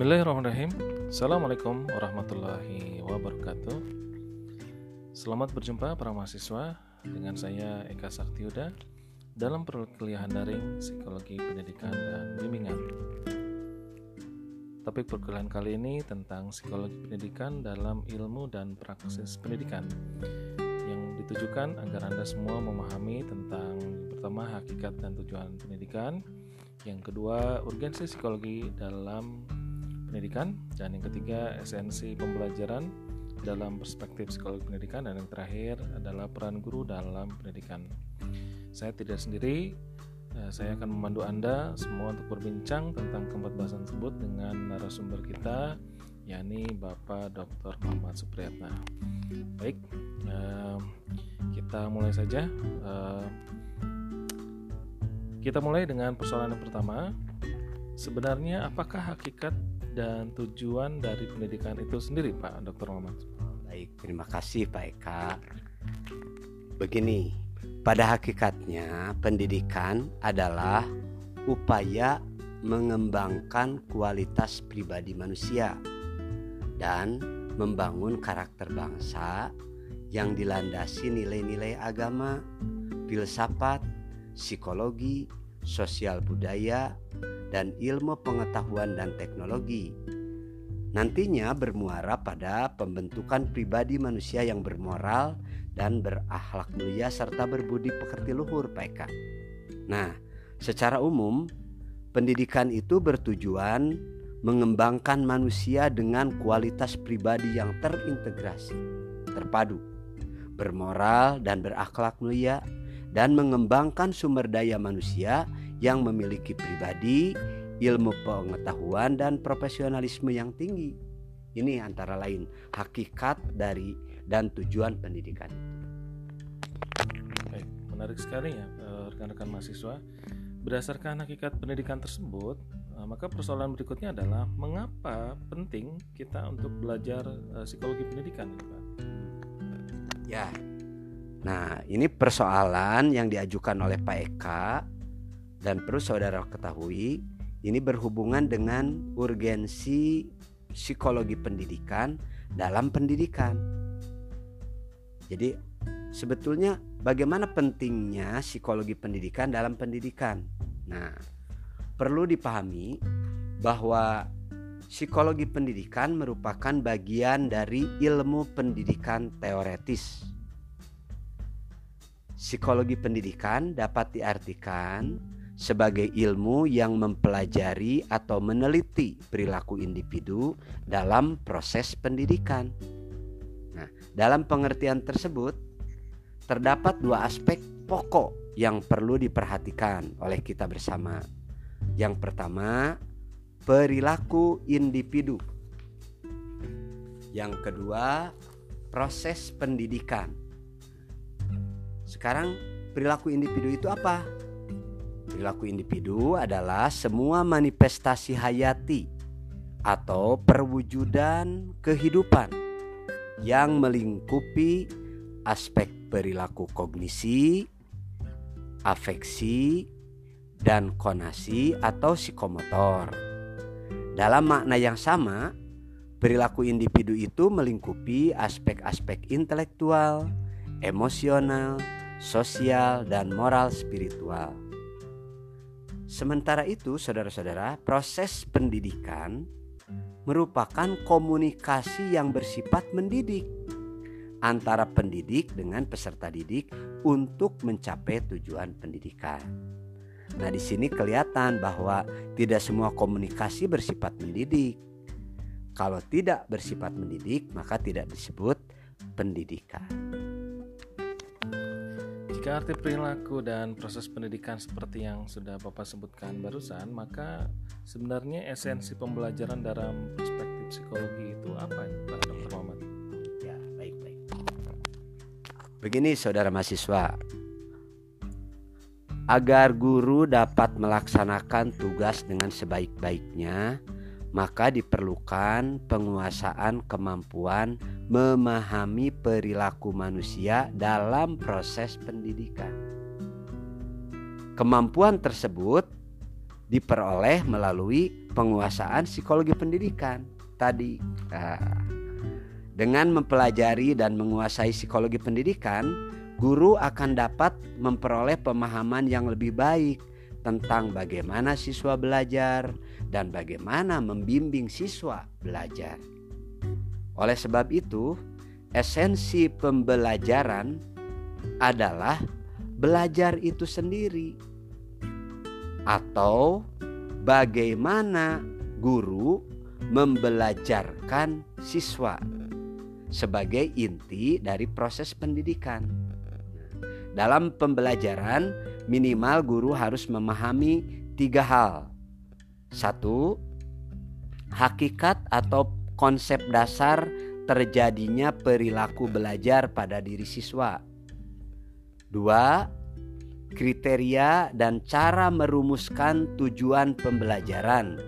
Bismillahirrahmanirrahim. Assalamualaikum warahmatullahi wabarakatuh. Selamat berjumpa para mahasiswa. Dengan saya Eka Saktiuda Dalam perkuliahan daring Psikologi Pendidikan dan Bimbingan. Topik perkuliahan kali ini tentang psikologi pendidikan dalam ilmu dan praksis pendidikan. Yang ditujukan agar Anda semua memahami tentang pertama hakikat dan tujuan pendidikan, yang kedua urgensi psikologi dalam pendidikan dan yang ketiga esensi pembelajaran dalam perspektif psikologi pendidikan dan yang terakhir adalah peran guru dalam pendidikan. Saya tidak sendiri, eh, saya akan memandu Anda semua untuk berbincang tentang keempat bahasan tersebut dengan narasumber kita yakni Bapak Dr. Muhammad Supriyatna. Baik, eh, kita mulai saja. Eh, kita mulai dengan persoalan yang pertama. Sebenarnya apakah hakikat dan tujuan dari pendidikan itu sendiri Pak Dr. Muhammad? Baik, terima kasih Pak Eka. Begini, pada hakikatnya pendidikan adalah upaya mengembangkan kualitas pribadi manusia dan membangun karakter bangsa yang dilandasi nilai-nilai agama, filsafat, psikologi, sosial budaya, dan ilmu pengetahuan dan teknologi. Nantinya bermuara pada pembentukan pribadi manusia yang bermoral dan berakhlak mulia serta berbudi pekerti luhur, Pak Nah, secara umum pendidikan itu bertujuan mengembangkan manusia dengan kualitas pribadi yang terintegrasi, terpadu, bermoral dan berakhlak mulia dan mengembangkan sumber daya manusia yang memiliki pribadi, ilmu pengetahuan dan profesionalisme yang tinggi. Ini antara lain hakikat dari dan tujuan pendidikan. Baik, menarik sekali ya eh, rekan-rekan mahasiswa. Berdasarkan hakikat pendidikan tersebut, eh, maka persoalan berikutnya adalah mengapa penting kita untuk belajar eh, psikologi pendidikan, Pak? Ya. Nah, ini persoalan yang diajukan oleh Pak Eka dan perlu saudara ketahui, ini berhubungan dengan urgensi psikologi pendidikan dalam pendidikan. Jadi sebetulnya bagaimana pentingnya psikologi pendidikan dalam pendidikan? Nah, perlu dipahami bahwa psikologi pendidikan merupakan bagian dari ilmu pendidikan teoretis. Psikologi pendidikan dapat diartikan sebagai ilmu yang mempelajari atau meneliti perilaku individu dalam proses pendidikan. Nah, dalam pengertian tersebut terdapat dua aspek pokok yang perlu diperhatikan oleh kita bersama. Yang pertama, perilaku individu. Yang kedua, proses pendidikan. Sekarang, perilaku individu itu apa? Perilaku individu adalah semua manifestasi hayati atau perwujudan kehidupan yang melingkupi aspek perilaku kognisi, afeksi, dan konasi atau psikomotor. Dalam makna yang sama, perilaku individu itu melingkupi aspek-aspek intelektual, emosional, sosial, dan moral spiritual. Sementara itu, saudara-saudara, proses pendidikan merupakan komunikasi yang bersifat mendidik antara pendidik dengan peserta didik untuk mencapai tujuan pendidikan. Nah, di sini kelihatan bahwa tidak semua komunikasi bersifat mendidik. Kalau tidak bersifat mendidik, maka tidak disebut pendidikan. Jika arti perilaku dan proses pendidikan seperti yang sudah Bapak sebutkan barusan, maka sebenarnya esensi pembelajaran dalam perspektif psikologi itu apa, Pak Dr. Muhammad? Ya, baik, baik. Begini saudara mahasiswa, agar guru dapat melaksanakan tugas dengan sebaik-baiknya, maka diperlukan penguasaan kemampuan memahami perilaku manusia dalam proses pendidikan. Kemampuan tersebut diperoleh melalui penguasaan psikologi pendidikan tadi. Nah, dengan mempelajari dan menguasai psikologi pendidikan, guru akan dapat memperoleh pemahaman yang lebih baik tentang bagaimana siswa belajar dan bagaimana membimbing siswa belajar. Oleh sebab itu, esensi pembelajaran adalah belajar itu sendiri, atau bagaimana guru membelajarkan siswa sebagai inti dari proses pendidikan. Dalam pembelajaran, minimal guru harus memahami tiga hal. Satu, hakikat atau konsep dasar terjadinya perilaku belajar pada diri siswa. Dua, kriteria dan cara merumuskan tujuan pembelajaran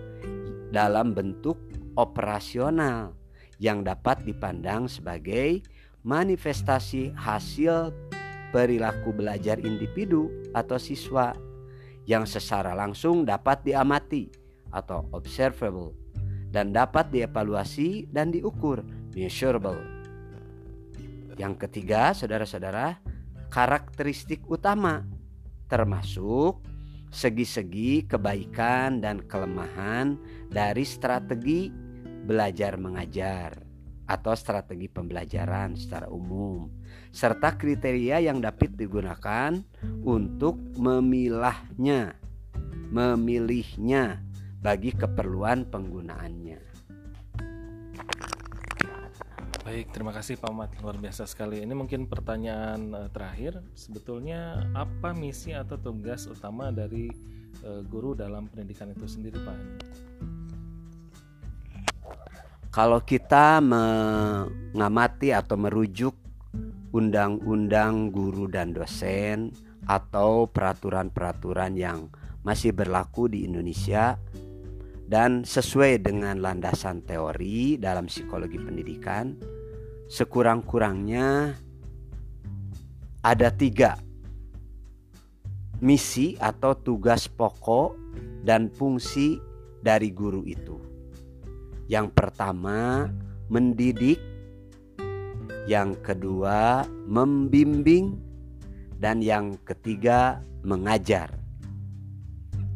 dalam bentuk operasional yang dapat dipandang sebagai manifestasi hasil perilaku belajar individu atau siswa yang secara langsung dapat diamati atau observable dan dapat dievaluasi dan diukur measurable. Yang ketiga, saudara-saudara, karakteristik utama termasuk segi-segi kebaikan dan kelemahan dari strategi belajar mengajar atau strategi pembelajaran secara umum serta kriteria yang dapat digunakan untuk memilahnya memilihnya bagi keperluan penggunaannya. Baik, terima kasih Pak Mat, luar biasa sekali. Ini mungkin pertanyaan uh, terakhir, sebetulnya apa misi atau tugas utama dari uh, guru dalam pendidikan itu sendiri, Pak? Kalau kita mengamati atau merujuk undang-undang guru dan dosen atau peraturan-peraturan yang masih berlaku di Indonesia, dan sesuai dengan landasan teori dalam psikologi pendidikan, sekurang-kurangnya ada tiga misi atau tugas pokok dan fungsi dari guru itu. Yang pertama, mendidik, yang kedua, membimbing, dan yang ketiga, mengajar.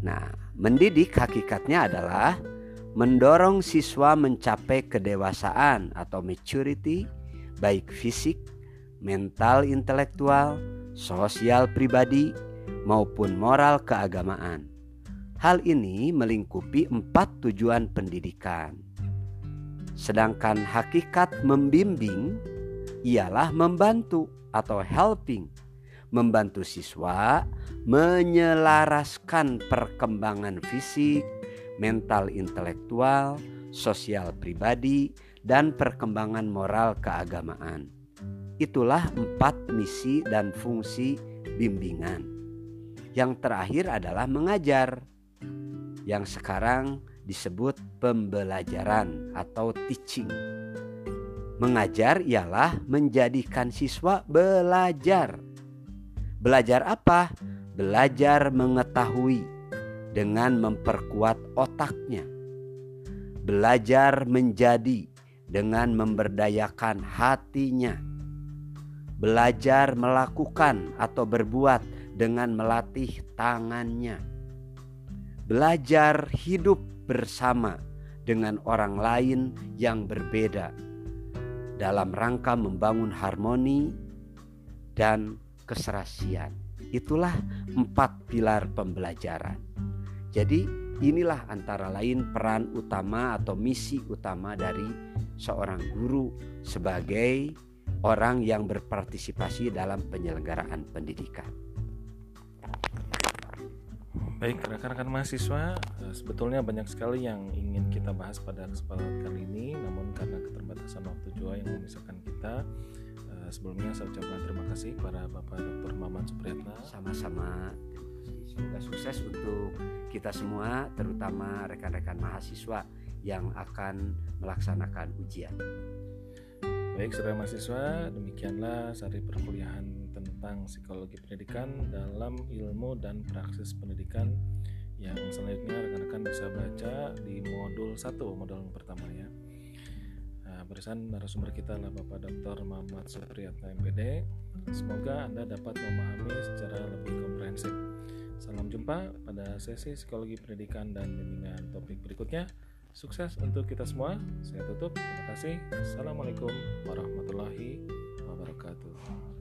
Nah, Mendidik hakikatnya adalah mendorong siswa mencapai kedewasaan atau maturity baik fisik, mental intelektual, sosial pribadi maupun moral keagamaan. Hal ini melingkupi empat tujuan pendidikan. Sedangkan hakikat membimbing ialah membantu atau helping membantu siswa menyelaraskan perkembangan fisik, mental intelektual, sosial pribadi, dan perkembangan moral keagamaan. Itulah empat misi dan fungsi bimbingan. Yang terakhir adalah mengajar, yang sekarang disebut pembelajaran atau teaching. Mengajar ialah menjadikan siswa belajar Belajar apa? Belajar mengetahui dengan memperkuat otaknya. Belajar menjadi dengan memberdayakan hatinya. Belajar melakukan atau berbuat dengan melatih tangannya. Belajar hidup bersama dengan orang lain yang berbeda dalam rangka membangun harmoni dan keserasian. Itulah empat pilar pembelajaran. Jadi inilah antara lain peran utama atau misi utama dari seorang guru sebagai orang yang berpartisipasi dalam penyelenggaraan pendidikan. Baik, rekan-rekan mahasiswa, eh, sebetulnya banyak sekali yang ingin kita bahas pada kesempatan kali ini, namun karena keterbatasan waktu juga yang memisahkan kita, Eh, sebelumnya saya ucapkan terima kasih kepada Bapak Dr. Maman Supriyatna. Sama-sama. Semoga sukses untuk kita semua, terutama rekan-rekan mahasiswa yang akan melaksanakan ujian. Baik, saudara mahasiswa, demikianlah sari perkuliahan tentang psikologi pendidikan dalam ilmu dan praksis pendidikan yang selanjutnya rekan-rekan bisa baca di modul 1 modul pertama ya. Nah, barisan narasumber kita adalah Bapak Dr. Muhammad Supriyatna MPD semoga Anda dapat memahami secara lebih komprehensif. Salam jumpa pada sesi psikologi pendidikan dan bimbingan topik berikutnya sukses untuk kita semua. Saya tutup. Terima kasih. Assalamualaikum warahmatullahi wabarakatuh